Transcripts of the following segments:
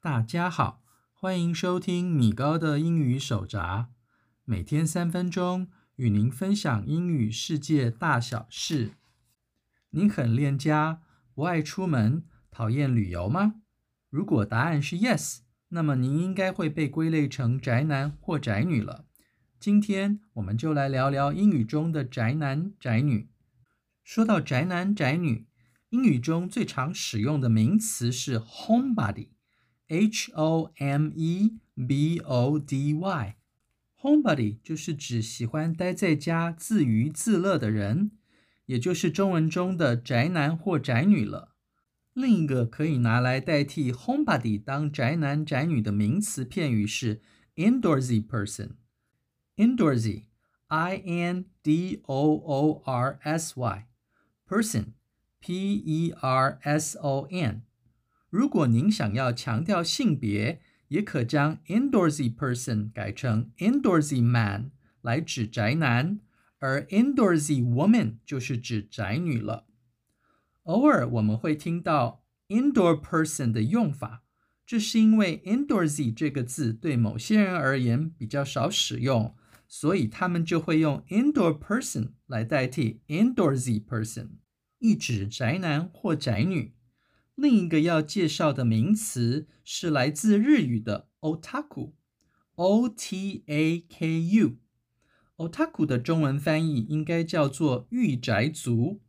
大家好，欢迎收听米高的英语手札，每天三分钟与您分享英语世界大小事。您很恋家，不爱出门，讨厌旅游吗？如果答案是 yes，那么您应该会被归类成宅男或宅女了。今天我们就来聊聊英语中的宅男宅女。说到宅男宅女，英语中最常使用的名词是 homebody，H O M E B O D Y。homebody 就是指喜欢待在家自娱自乐的人。也就是中文中的宅男或宅女了。另一个可以拿来代替 homebody 当宅男宅女的名词片语是 indoorsy person”，indoorsy，I-N-D-O-O-R-S-Y，person。person，。如果您想要强调性别，也可将 indoorsy person 改成 indoorsy man 来指宅男。而 indoorsy woman 就是指宅女了。偶尔我们会听到 indoor person 的用法，这是因为 indoorsy 这个字对某些人而言比较少使用，所以他们就会用 indoor person 来代替 indoorsy person，意指宅男或宅女。另一个要介绍的名词是来自日语的 otaku，O-T-A-K-U。Otaku 的中文翻译应该叫做御宅族。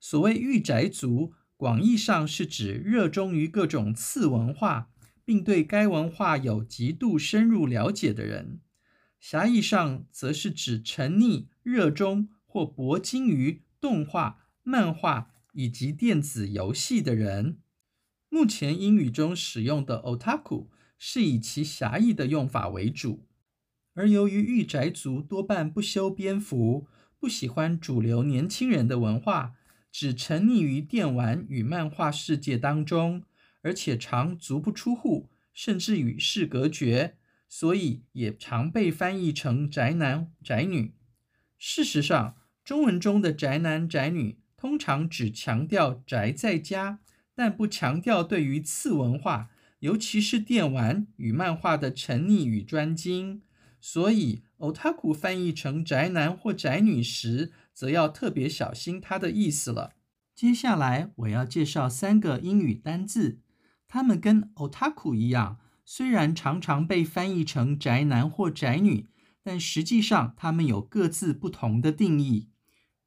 所谓御宅族，广义上是指热衷于各种次文化，并对该文化有极度深入了解的人；狭义上，则是指沉溺、热衷或博经于动画、漫画以及电子游戏的人。目前英语中使用的 Otaku 是以其狭义的用法为主。而由于御宅族多半不修边幅，不喜欢主流年轻人的文化，只沉溺于电玩与漫画世界当中，而且常足不出户，甚至与世隔绝，所以也常被翻译成宅男宅女。事实上，中文中的宅男宅女通常只强调宅在家，但不强调对于次文化，尤其是电玩与漫画的沉溺与专精。所以，otaku 翻译成宅男或宅女时，则要特别小心它的意思了。接下来，我要介绍三个英语单字，它们跟 otaku 一样，虽然常常被翻译成宅男或宅女，但实际上它们有各自不同的定义。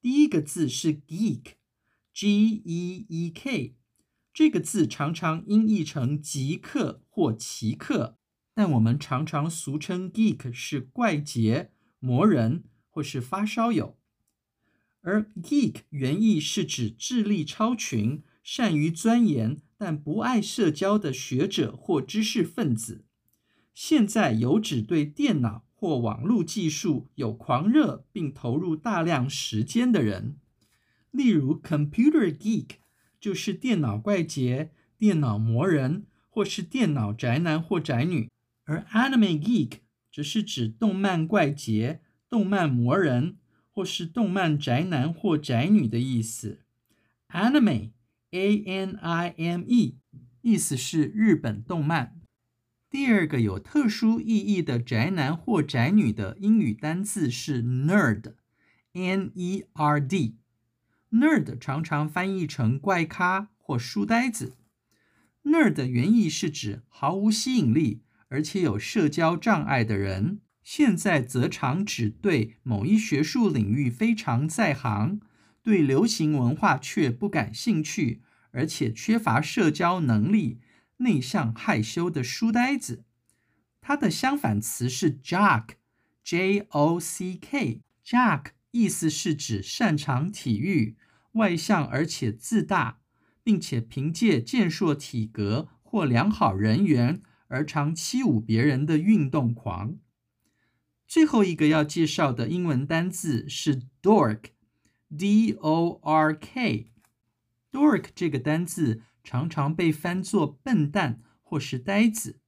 第一个字是 geek，G-E-E-K，这个字常常音译成极客或奇客。但我们常常俗称 geek 是怪杰、魔人或是发烧友，而 geek 原意是指智力超群、善于钻研但不爱社交的学者或知识分子。现在有指对电脑或网络技术有狂热并投入大量时间的人，例如 computer geek 就是电脑怪杰、电脑魔人或是电脑宅男或宅女。而 Anime Geek 则是指动漫怪杰、动漫魔人，或是动漫宅男或宅女的意思。Anime，A-N-I-M-E，意思是日本动漫。第二个有特殊意义的宅男或宅女的英语单词是 Nerd，N-E-R-D。Nerd 常常翻译成怪咖或书呆子。Nerd 原意是指毫无吸引力。而且有社交障碍的人，现在则常指对某一学术领域非常在行，对流行文化却不感兴趣，而且缺乏社交能力、内向害羞的书呆子。它的相反词是 jock，J-O-C-K。jock 意思是指擅长体育、外向而且自大，并且凭借健硕体格或良好人缘。而常欺侮别人的运动狂。最后一个要介绍的英文单字是 dork，D-O-R-K。dork 这个单字常常被翻作笨蛋或是呆子，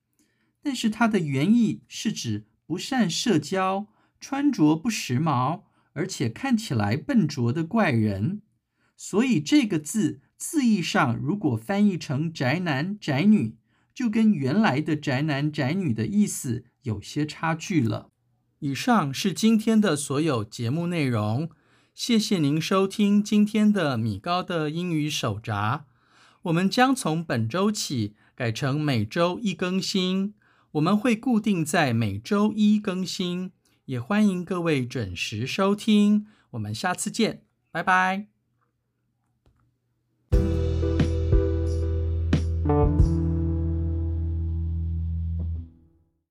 但是它的原意是指不善社交、穿着不时髦，而且看起来笨拙的怪人。所以这个字字义上如果翻译成宅男宅女，就跟原来的宅男宅女的意思有些差距了。以上是今天的所有节目内容，谢谢您收听今天的米高的英语手札。我们将从本周起改成每周一更新，我们会固定在每周一更新，也欢迎各位准时收听。我们下次见，拜拜。